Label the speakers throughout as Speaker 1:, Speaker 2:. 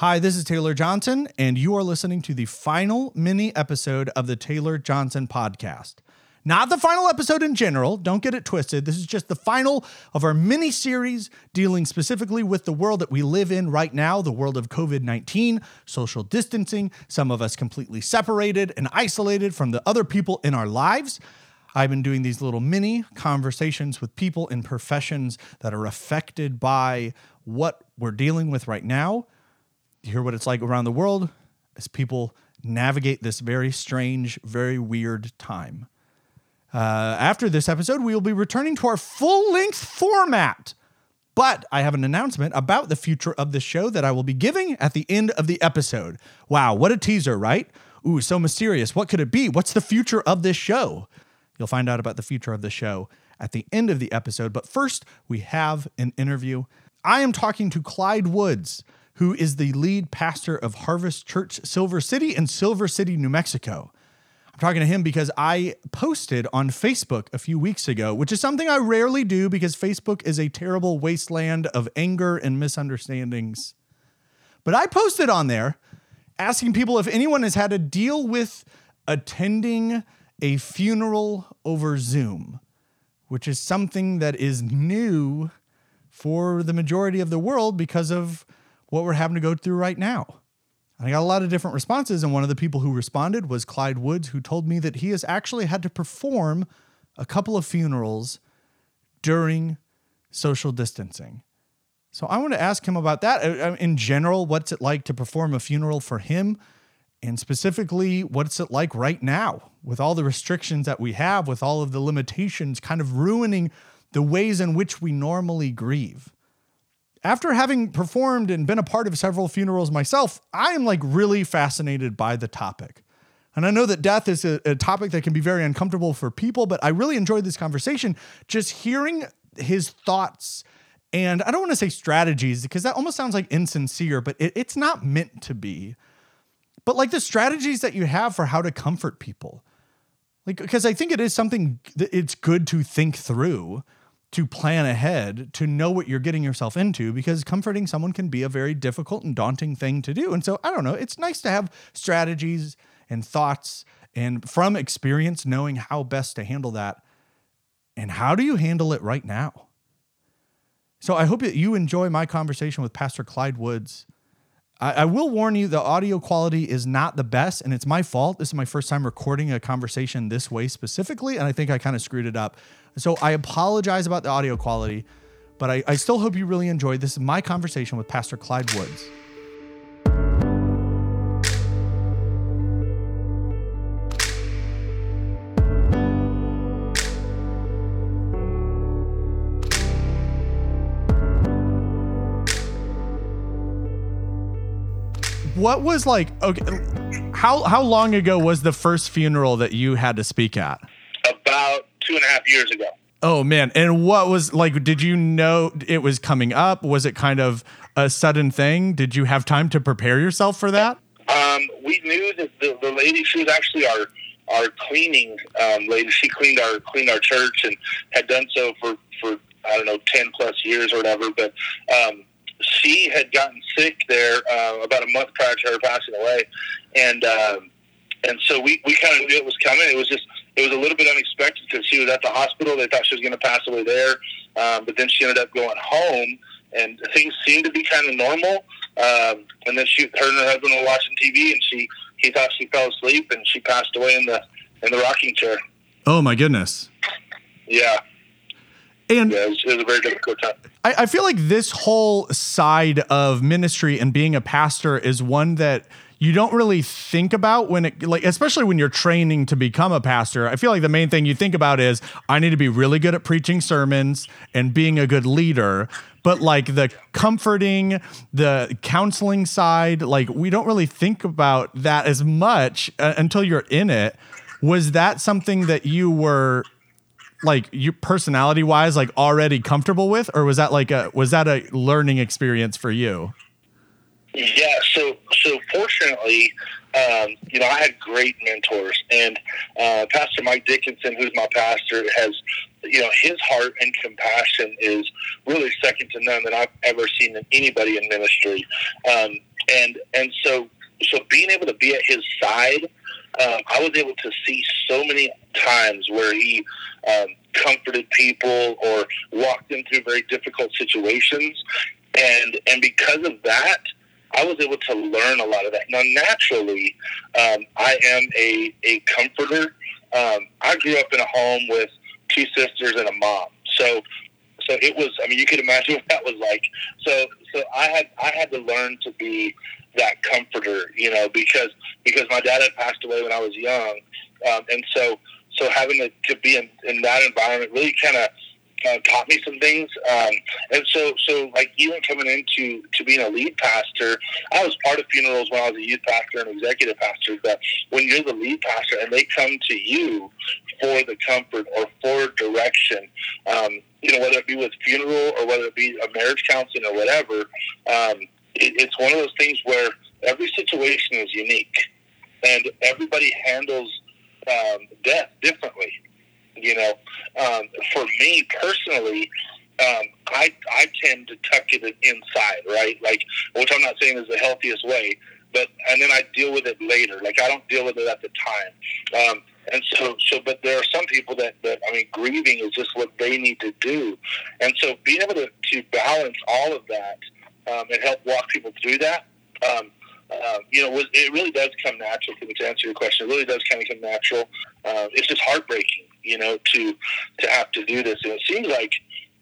Speaker 1: Hi, this is Taylor Johnson, and you are listening to the final mini episode of the Taylor Johnson podcast. Not the final episode in general, don't get it twisted. This is just the final of our mini series dealing specifically with the world that we live in right now the world of COVID 19, social distancing, some of us completely separated and isolated from the other people in our lives. I've been doing these little mini conversations with people in professions that are affected by what we're dealing with right now you hear what it's like around the world as people navigate this very strange, very weird time. Uh, after this episode, we will be returning to our full length format. But I have an announcement about the future of the show that I will be giving at the end of the episode. Wow, what a teaser, right? Ooh, so mysterious. What could it be? What's the future of this show? You'll find out about the future of the show at the end of the episode. But first, we have an interview. I am talking to Clyde Woods who is the lead pastor of Harvest Church Silver City in Silver City, New Mexico. I'm talking to him because I posted on Facebook a few weeks ago, which is something I rarely do because Facebook is a terrible wasteland of anger and misunderstandings. But I posted on there asking people if anyone has had to deal with attending a funeral over Zoom, which is something that is new for the majority of the world because of what we're having to go through right now. I got a lot of different responses, and one of the people who responded was Clyde Woods, who told me that he has actually had to perform a couple of funerals during social distancing. So I want to ask him about that. Uh, uh, in general, what's it like to perform a funeral for him? And specifically, what's it like right now with all the restrictions that we have, with all of the limitations kind of ruining the ways in which we normally grieve? After having performed and been a part of several funerals myself, I am like really fascinated by the topic. And I know that death is a, a, topic that can be very uncomfortable for people, but I really enjoyed this conversation just hearing his thoughts. And I don't want to say strategies because that almost sounds like insincere, but it, it's not meant to be. But like the strategies that you have for how to comfort people. Like, because I think it is something that it's good to think through to plan ahead, to know what you're getting yourself into, because comforting someone can be a very difficult and daunting thing to do. And so, I don't know, it's nice to have strategies and thoughts and from experience, knowing how best to handle that. And how do you handle it right now? So, I hope that you enjoy my conversation with Pastor Clyde Woods. I, I will warn you, the audio quality is not the best, and it's my fault. This is my first time recording a conversation this way specifically, and I think I kind of screwed it up. So I apologize about the audio quality, but I, I still hope you really enjoyed. This is my conversation with Pastor Clyde Woods. What was like okay how how long ago was the first funeral that you had to speak at
Speaker 2: about two and a half years ago.
Speaker 1: Oh man! And what was like? Did you know it was coming up? Was it kind of a sudden thing? Did you have time to prepare yourself for that?
Speaker 2: Um, we knew that the, the lady she was actually our our cleaning um, lady. She cleaned our cleaned our church and had done so for for I don't know ten plus years or whatever. But um, she had gotten sick there uh, about a month prior to her passing away, and um, and so we we kind of knew it was coming. It was just it was a little bit unexpected because she was at the hospital. They thought she was going to pass away there, um, but then she ended up going home, and things seemed to be kind of normal. Um, and then she, her and her husband were watching TV, and she he thought she fell asleep, and she passed away in the in the rocking chair.
Speaker 1: Oh my goodness!
Speaker 2: Yeah.
Speaker 1: And
Speaker 2: yeah, it was, it was a very difficult time.
Speaker 1: I, I feel like this whole side of ministry and being a pastor is one that you don't really think about when it like especially when you're training to become a pastor. I feel like the main thing you think about is I need to be really good at preaching sermons and being a good leader. But like the comforting, the counseling side, like we don't really think about that as much uh, until you're in it. Was that something that you were like you personality wise like already comfortable with or was that like a was that a learning experience for you?
Speaker 2: Yeah, so so fortunately, um, you know, I had great mentors, and uh, Pastor Mike Dickinson, who's my pastor, has, you know, his heart and compassion is really second to none that I've ever seen in anybody in ministry. Um, and and so so being able to be at his side, um, I was able to see so many times where he um, comforted people or walked them through very difficult situations, and and because of that, I was able to learn a lot of that. Now, naturally, um, I am a a comforter. Um, I grew up in a home with two sisters and a mom, so so it was. I mean, you could imagine what that was like. So so I had I had to learn to be that comforter, you know, because because my dad had passed away when I was young, um, and so so having to, to be in, in that environment really kind of uh, taught me some things. Um, and so, so like even coming into to being a lead pastor, I was part of funerals when I was a youth pastor and executive pastor. But when you're the lead pastor and they come to you for the comfort or for direction, um, you know, whether it be with funeral or whether it be a marriage counseling or whatever, um, it, it's one of those things where every situation is unique and everybody handles um, death differently. You know, um, for me personally, um, I I tend to tuck it inside, right? Like, which I'm not saying is the healthiest way, but and then I deal with it later. Like, I don't deal with it at the time. Um, and so, so, but there are some people that, that I mean, grieving is just what they need to do. And so, being able to, to balance all of that um, and help walk people through that, um, uh, you know, it really does come natural. To answer your question, it really does kind of come natural. Uh, it's just heartbreaking, you know, to to have to do this. And it seems like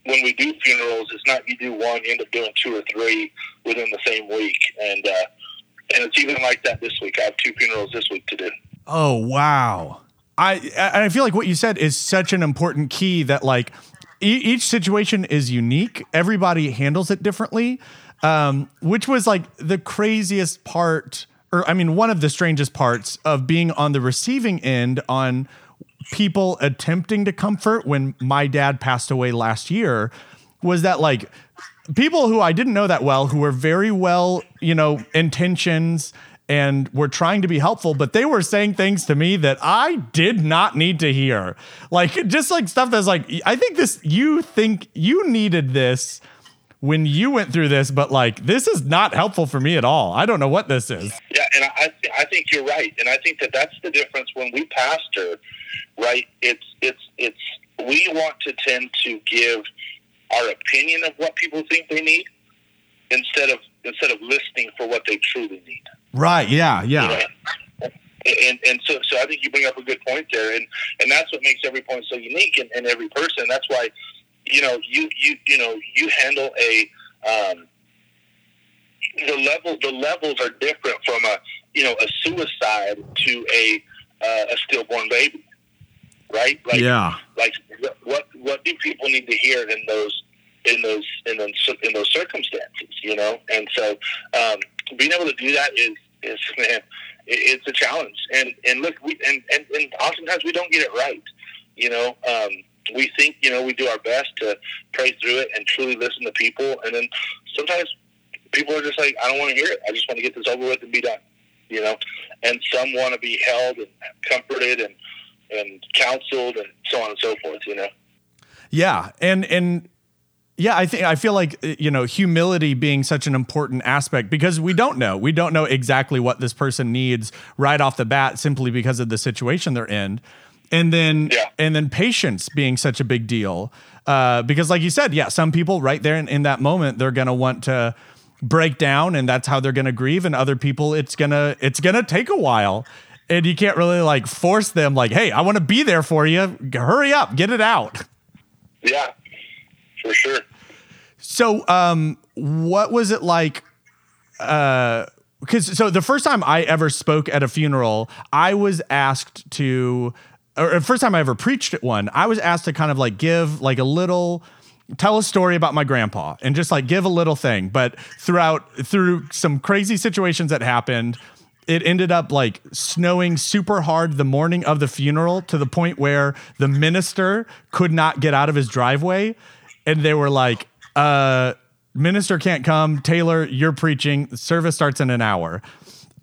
Speaker 2: when we do funerals, it's not you do one, you end up doing two or three within the same week, and uh, and it's even like that this week. I have two funerals this week to do.
Speaker 1: Oh wow! I I feel like what you said is such an important key that like each situation is unique. Everybody handles it differently um, which was like the craziest part, or I mean, one of the strangest parts of being on the receiving end on people attempting to comfort when my dad passed away last year was that like people who I didn't know that well, who were very well, you know, intentions and were trying to be helpful, but they were saying things to me that I did not need to hear. Like just like stuff that's like, I think this, you think you needed this when you went through this, but like this is not helpful for me at all. I don't know what this is.
Speaker 2: Yeah, and I I think you're right, and I think that that's the difference when we pastor, right? It's it's it's we want to tend to give our opinion of what people think they need instead of instead of listening for what they truly need.
Speaker 1: Right. Yeah. Yeah. You
Speaker 2: know? And, and so, so I think you bring up a good point there, and, and that's what makes every point so unique and, and every person. That's why you know, you you you know, you handle a um, the level the levels are different from a you know a suicide to a uh, a stillborn baby, right?
Speaker 1: Like, yeah.
Speaker 2: Like what what do people need to hear in those in those in those in those circumstances? You know, and so um, being able to do that is is man, it's a challenge. And and look, we and, and and oftentimes we don't get it right. You know. Um, we think you know we do our best to pray through it and truly listen to people, and then sometimes people are just like, I don't want to hear it. I just want to get this over with and be done. You know, and some want to be held and comforted and and counseled and so on and so forth. You know.
Speaker 1: Yeah, and and yeah, I think I feel like uh, you know humility being such an important aspect because we don't know. We don't know exactly what this person needs right off the bat simply because of the situation they're in and then yeah. and then patience being such a big deal uh, because like you said yeah some people right there in, in that moment they're gonna want to break down and that's how they're gonna grieve. And other people it's gonna it's gonna take a while. And you can't really like force them like hey i want to be there for you. Hurry up get it out.
Speaker 2: Yeah for sure.
Speaker 1: So um what was it like uh because so the first time I ever spoke at a funeral, I was asked to or first time I ever preached at one, I was asked to kind of like give like a little tell a story about my grandpa and just like give a little thing. But throughout through some crazy situations that happened, it ended up like snowing super hard the morning of the funeral to the point where the minister could not get out of his driveway. And they were like, uh, minister can't come. Taylor, you're preaching. The service starts in an hour.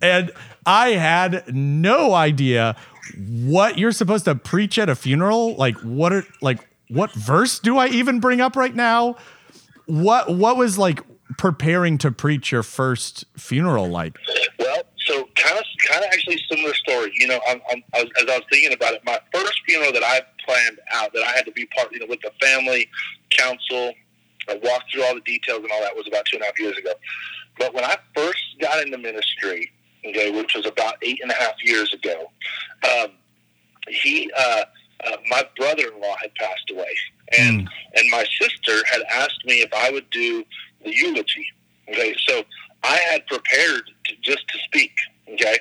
Speaker 1: And I had no idea what you're supposed to preach at a funeral. Like what are like what verse do I even bring up right now? What what was like preparing to preach your first funeral like?
Speaker 2: Well, so kind of, kind of actually similar story. You know, I'm, I'm, as, as I was thinking about it, my first funeral that I planned out that I had to be part, you know, with the family council, I walked through all the details and all that was about two and a half years ago. But when I first got into ministry, okay, which was about eight and a half years ago, um, he, uh, uh, my brother-in-law had passed away, and mm. and my sister had asked me if I would do the eulogy. Okay, so I had prepared to, just to speak. Okay,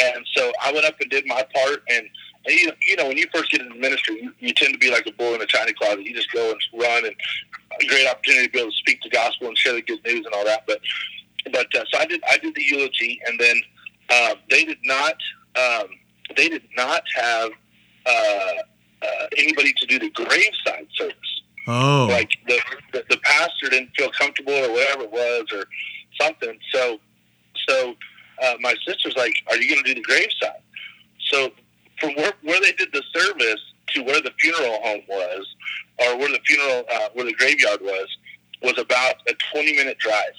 Speaker 2: and so I went up and did my part, and you, you know, when you first get into ministry, you, you tend to be like a bull in a tiny closet. You just go and run, and a great opportunity to be able to speak the gospel and share the good news and all that. But, but uh, so I did. I did the eulogy, and then uh, they did not. Um, they did not have uh, uh, anybody to do the graveside service.
Speaker 1: Oh,
Speaker 2: like the, the the pastor didn't feel comfortable or whatever it was or something. So, so uh, my sister's like, "Are you going to do the graveside?" So from where, where they did the service to where the funeral home was, or where the funeral, uh, where the graveyard was, was about a 20 minute drive.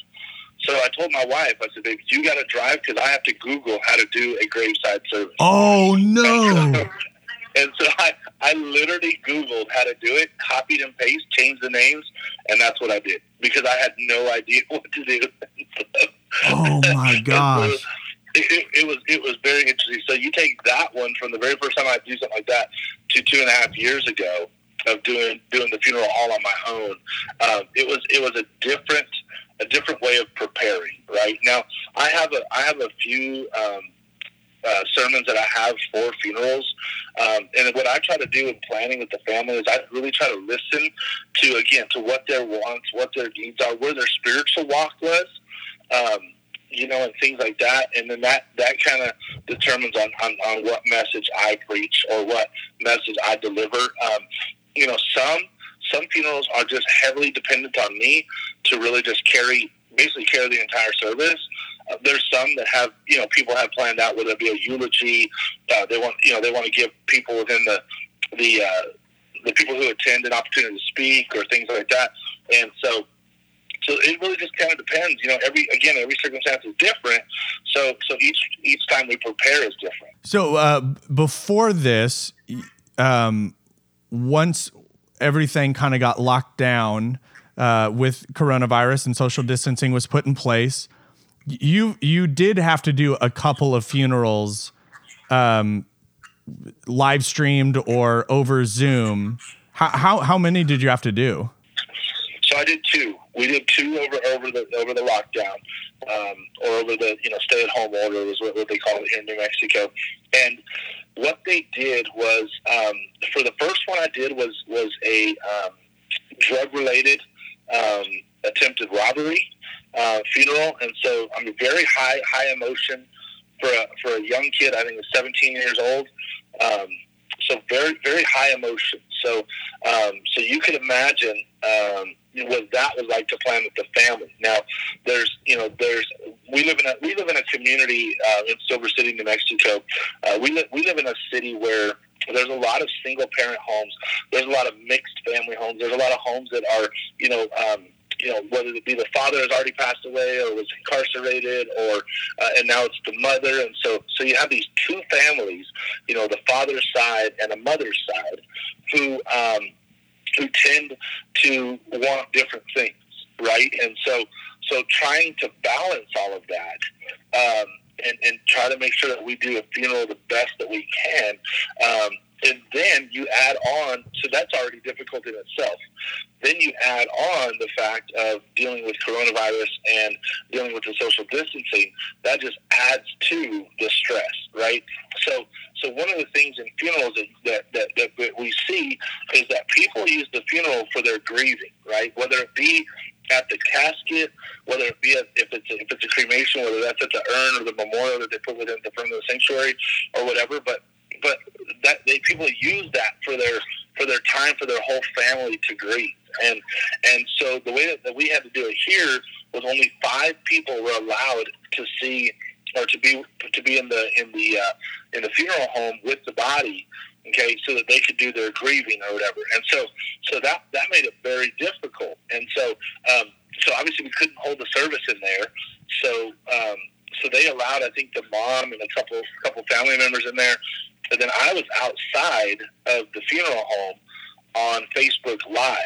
Speaker 2: So I told my wife, I said, babe, you got to drive because I have to Google how to do a graveside service.
Speaker 1: Oh, no.
Speaker 2: And so, I, I literally Googled how to do it, copied and pasted, changed the names, and that's what I did because I had no idea what to do.
Speaker 1: oh, my gosh
Speaker 2: it, it, was it was very interesting. So you take that one from the very first time I do something like that to two and a half years ago of doing doing the funeral all on my own. Um, it was it was a different a different way of preparing. Right now, I have a I have a few. Um, uh, sermons that I have for funerals. Um, and what I try to do in planning with the family is I really try to listen to, again, to what their wants, what their needs are, where their spiritual walk was. Um, you know, and things like that. And then that, that kind of determines on, on, on what message I preach or what message I deliver. Um, you know, some, some funerals are just heavily dependent on me to really just carry, basically carry the entire service. Uh, there's some that have, you know, people have planned out whether it be a eulogy. Uh, they want, you know, they want to give people within the, the, uh, the people who attend an opportunity to speak or things like that. And so, so it really just kind of depends. You know, every again, every circumstance is different. So so each each time we prepare is different.
Speaker 1: So uh, before this, um, once everything kind of got locked down uh, with coronavirus and social distancing was put in place, you you did have to do a couple of funerals, um, live streamed or over Zoom. How, how how many did you have to do?
Speaker 2: So I did two. We did two over over the over the lockdown, um, or over the you know stay at home order was what, what they call it here in New Mexico. And what they did was um, for the first one I did was was a um, drug related um, attempted robbery uh, funeral, and so I'm very high high emotion for a, for a young kid. I think he's 17 years old. Um, so very very high emotion. So um, so you could imagine um, what that was like to plan with the family. Now, there's you know there's we live in a we live in a community uh, in Silver City, New Mexico. Uh, we live we live in a city where there's a lot of single parent homes. There's a lot of mixed family homes. There's a lot of homes that are you know. Um, you know, whether it be the father has already passed away or was incarcerated, or uh, and now it's the mother, and so so you have these two families, you know, the father's side and the mother's side, who um, who tend to want different things, right? And so, so trying to balance all of that um, and, and try to make sure that we do a funeral the best that we can. Um, and then you add on, so that's already difficult in itself. Then you add on the fact of dealing with coronavirus and dealing with the social distancing. That just adds to the stress, right? So, so one of the things in funerals that, that, that, that see is that people use the funeral for their grieving, right? Whether it be at the casket, whether it be a, if it's a, if it's a cremation, whether that's at the urn or the memorial that they put within the front of the sanctuary or whatever. But but that they people use that for their for their time for their whole family to grieve. And and so the way that, that we had to do it here was only five people were allowed to see or to be to be in the in the uh, in the funeral home with the body okay, so that they could do their grieving or whatever. And so, so that that made it very difficult. And so, um, so obviously we couldn't hold the service in there. So um, so they allowed I think the mom and a couple couple family members in there. And then I was outside of the funeral home on Facebook Live.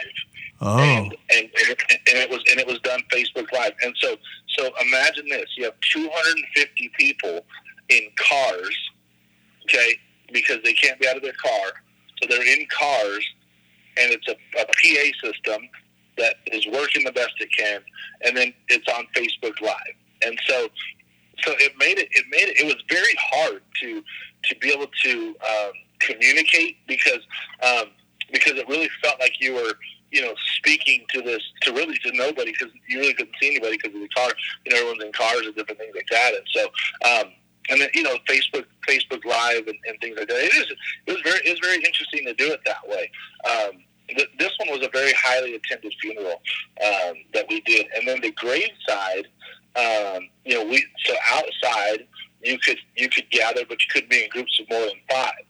Speaker 1: Oh.
Speaker 2: And, and, and, it, and it was and it was done Facebook Live. And so so imagine this: you have 250 people in cars, okay, because they can't be out of their car, so they're in cars, and it's a, a PA system that is working the best it can, and then it's on Facebook Live. And so so it made it it made it it was very hard to to be able to um, communicate because um, because it really felt like you were you know speaking to this to really to nobody because you really couldn't see anybody because of the car. You know everyone's in cars and different things like that. And so um, and then you know Facebook Facebook Live and, and things like that it is it was very it was very interesting to do it that way. Um, th- this one was a very highly attended funeral um, that we did, and then the graveside um, you know, we so outside you could you could gather, but you couldn't be in groups of more than five.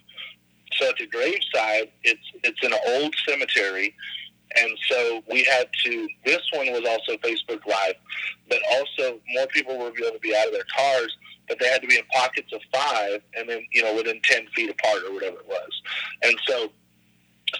Speaker 2: So at the graveside, it's it's an old cemetery, and so we had to. This one was also Facebook Live, but also more people were able to be out of their cars, but they had to be in pockets of five, and then you know within ten feet apart or whatever it was, and so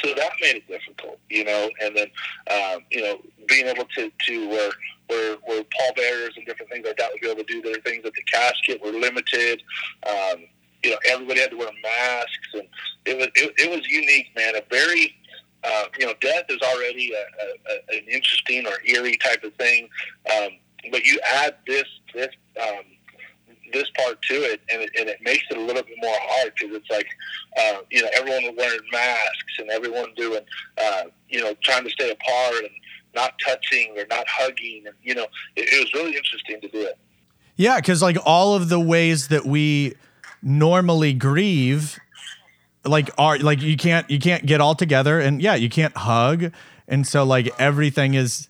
Speaker 2: so that made it difficult, you know, and then um, you know being able to to where where where pallbearers and different things like that would be able to do their things at the casket were limited. Um, you know, everybody had to wear masks, and it was it, it was unique, man. A very uh, you know, death is already a, a, a, an interesting or eerie type of thing, um, but you add this this um, this part to it, and it, and it makes it a little bit more hard because it's like, uh, you know, everyone wearing masks and everyone doing, uh, you know, trying to stay apart and not touching or not hugging, and you know, it, it was really interesting to do it.
Speaker 1: Yeah, because like all of the ways that we normally grieve, like are like you can't you can't get all together, and yeah, you can't hug, and so like everything is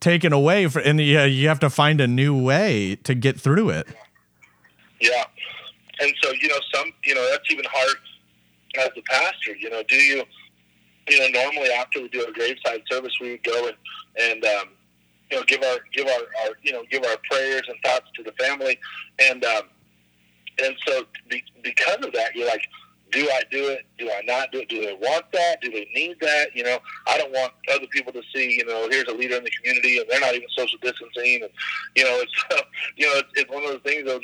Speaker 1: taken away for, and yeah, you have to find a new way to get through it.
Speaker 2: Yeah. And so, you know, some, you know, that's even hard as a pastor. You know, do you, you know, normally after we do a graveside service, we would go and, and, um, you know, give our, give our, our, you know, give our prayers and thoughts to the family. And, um, and so be, because of that, you're like, do I do it? Do I not do it? Do they want that? Do they need that? You know, I don't want other people to see, you know, here's a leader in the community and they're not even social distancing. And, you know, it's, you know, it's, it's one of those things though,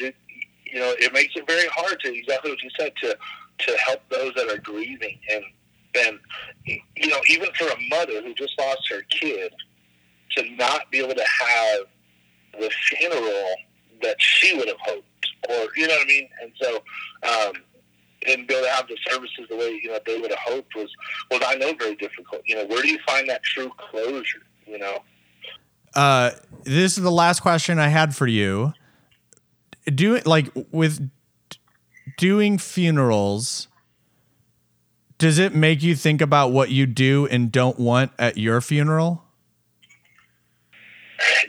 Speaker 2: you know, it makes it very hard to exactly what you said to to help those that are grieving. And and you know even for a mother who just lost her kid to not be able to have the funeral that she would have hoped or you know what I mean? And so um, and be able to have the services the way you know they would have hoped was was I know very difficult. You know where do you find that true closure you know?
Speaker 1: Uh, this is the last question I had for you doing like with doing funerals does it make you think about what you do and don't want at your funeral?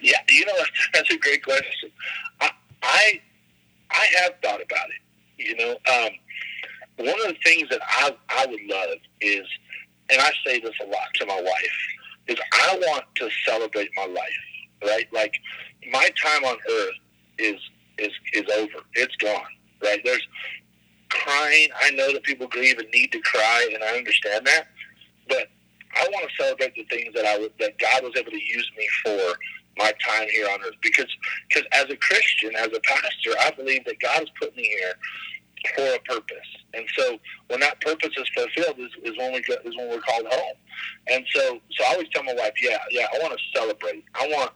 Speaker 2: Yeah you know that's a great question. I i, I have thought about it you know um, one of the things that i i would love is and i say this a lot to my wife is i want to celebrate my life right? Like my time on earth is is is over. It's gone. Right? There's crying. I know that people grieve and need to cry, and I understand that. But I want to celebrate the things that I that God was able to use me for my time here on earth. Because because as a Christian, as a pastor, I believe that God has put me here for a purpose. And so when that purpose is fulfilled is, is when we go, is when we're called home. And so so I always tell my wife, yeah, yeah, I want to celebrate. I want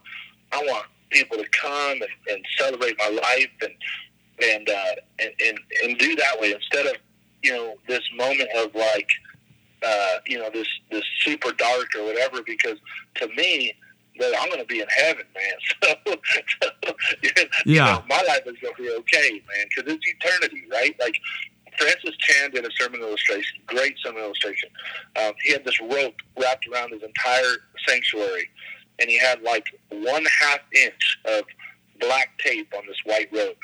Speaker 2: I want people to come and, and celebrate my life and and, uh, and and and do that way instead of you know this moment of like uh, you know this this super dark or whatever because to me that I'm going to be in heaven, man. So, so yeah, know, my life is going to be okay, man, because it's eternity, right? Like Francis Chan did a sermon illustration, great sermon illustration. Um, he had this rope wrapped around his entire sanctuary, and he had like one half inch of black tape on this white rope.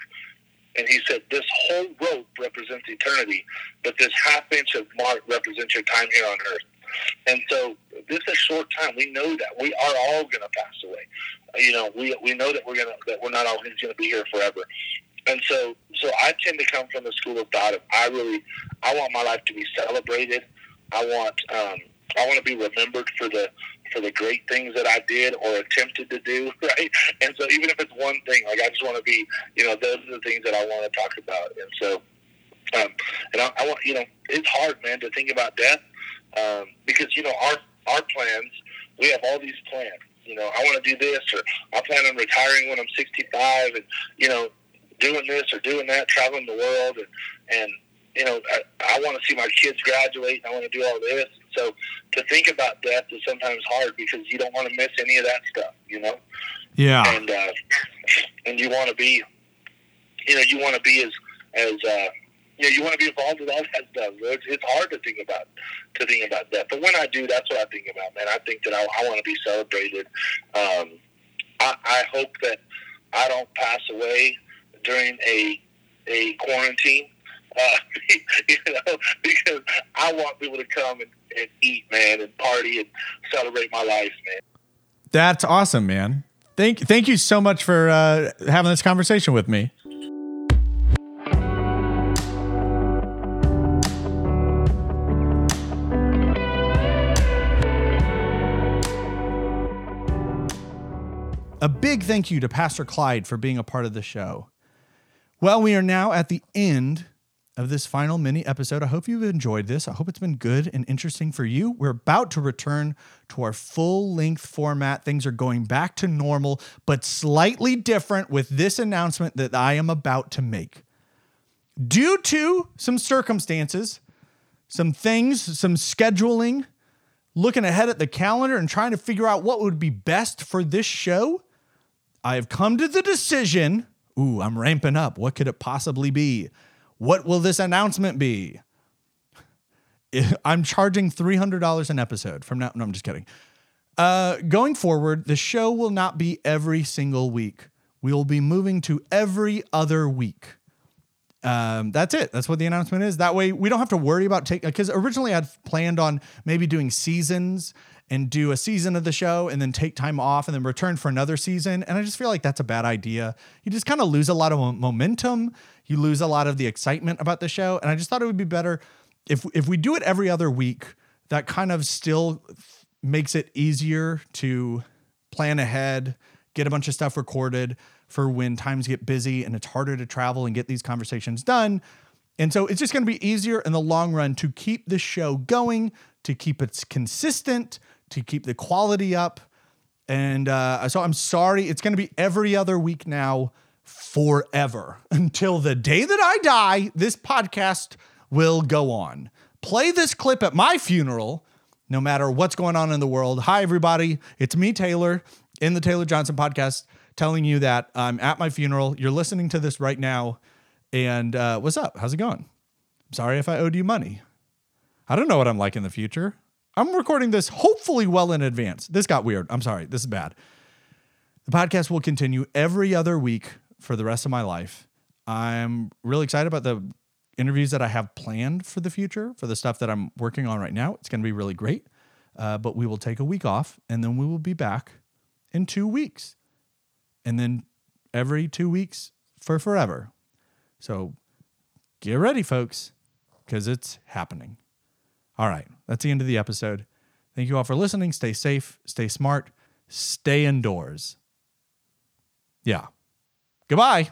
Speaker 2: And he said, This whole rope represents eternity, but this half inch of mark represents your time here on earth. And so this is a short time. We know that we are all going to pass away. You know, we we know that we're gonna that we're not always going to be here forever. And so, so I tend to come from the school of thought of I really, I want my life to be celebrated. I want, um, I want to be remembered for the for the great things that I did or attempted to do, right? And so, even if it's one thing, like I just want to be, you know, those are the things that I want to talk about. And so, um, and I, I want, you know, it's hard, man, to think about death um, because you know our our plans. We have all these plans. You know, I want to do this, or I plan on retiring when I'm 65, and you know, doing this or doing that, traveling the world, and and you know, I, I want to see my kids graduate. And I want to do all this. So to think about death is sometimes hard because you don't want to miss any of that stuff. You know.
Speaker 1: Yeah.
Speaker 2: And uh, and you want to be, you know, you want to be as as uh, you know, you want to be involved with all that stuff. It's, it's hard to think about to think about that. But when I do, that's what I think about, man. I think that I, I want to be celebrated. Um, I, I hope that I don't pass away during a a quarantine. Uh, you know, because I want people to come and, and eat, man, and party and celebrate my life, man.
Speaker 1: That's awesome, man. Thank thank you so much for uh, having this conversation with me. A big thank you to Pastor Clyde for being a part of the show. Well, we are now at the end of this final mini episode. I hope you've enjoyed this. I hope it's been good and interesting for you. We're about to return to our full length format. Things are going back to normal, but slightly different with this announcement that I am about to make. Due to some circumstances, some things, some scheduling, looking ahead at the calendar and trying to figure out what would be best for this show, I have come to the decision. Ooh, I'm ramping up. What could it possibly be? What will this announcement be? I'm charging $300 an episode from now. No, I'm just kidding. Uh, going forward, the show will not be every single week. We will be moving to every other week. Um, that's it. That's what the announcement is. That way, we don't have to worry about taking. Because originally, I'd planned on maybe doing seasons and do a season of the show and then take time off and then return for another season. And I just feel like that's a bad idea. You just kind of lose a lot of momentum. You lose a lot of the excitement about the show. And I just thought it would be better if if we do it every other week. That kind of still makes it easier to plan ahead, get a bunch of stuff recorded for when times get busy and it's harder to travel and get these conversations done. And so it's just going to be easier in the long run to keep the show going, to keep it consistent, to keep the quality up. And uh, so I'm sorry, it's going to be every other week now forever until the day that I die. This podcast will go on. Play this clip at my funeral, no matter what's going on in the world. Hi, everybody. It's me, Taylor, in the Taylor Johnson podcast, telling you that I'm at my funeral. You're listening to this right now. And uh, what's up? How's it going? I'm sorry if I owed you money. I don't know what I'm like in the future. I'm recording this hopefully well in advance. This got weird. I'm sorry. This is bad. The podcast will continue every other week for the rest of my life. I'm really excited about the interviews that I have planned for the future, for the stuff that I'm working on right now. It's going to be really great. Uh, but we will take a week off and then we will be back in two weeks. And then every two weeks for forever. So get ready, folks, because it's happening. All right, that's the end of the episode. Thank you all for listening. Stay safe, stay smart, stay indoors. Yeah. Goodbye.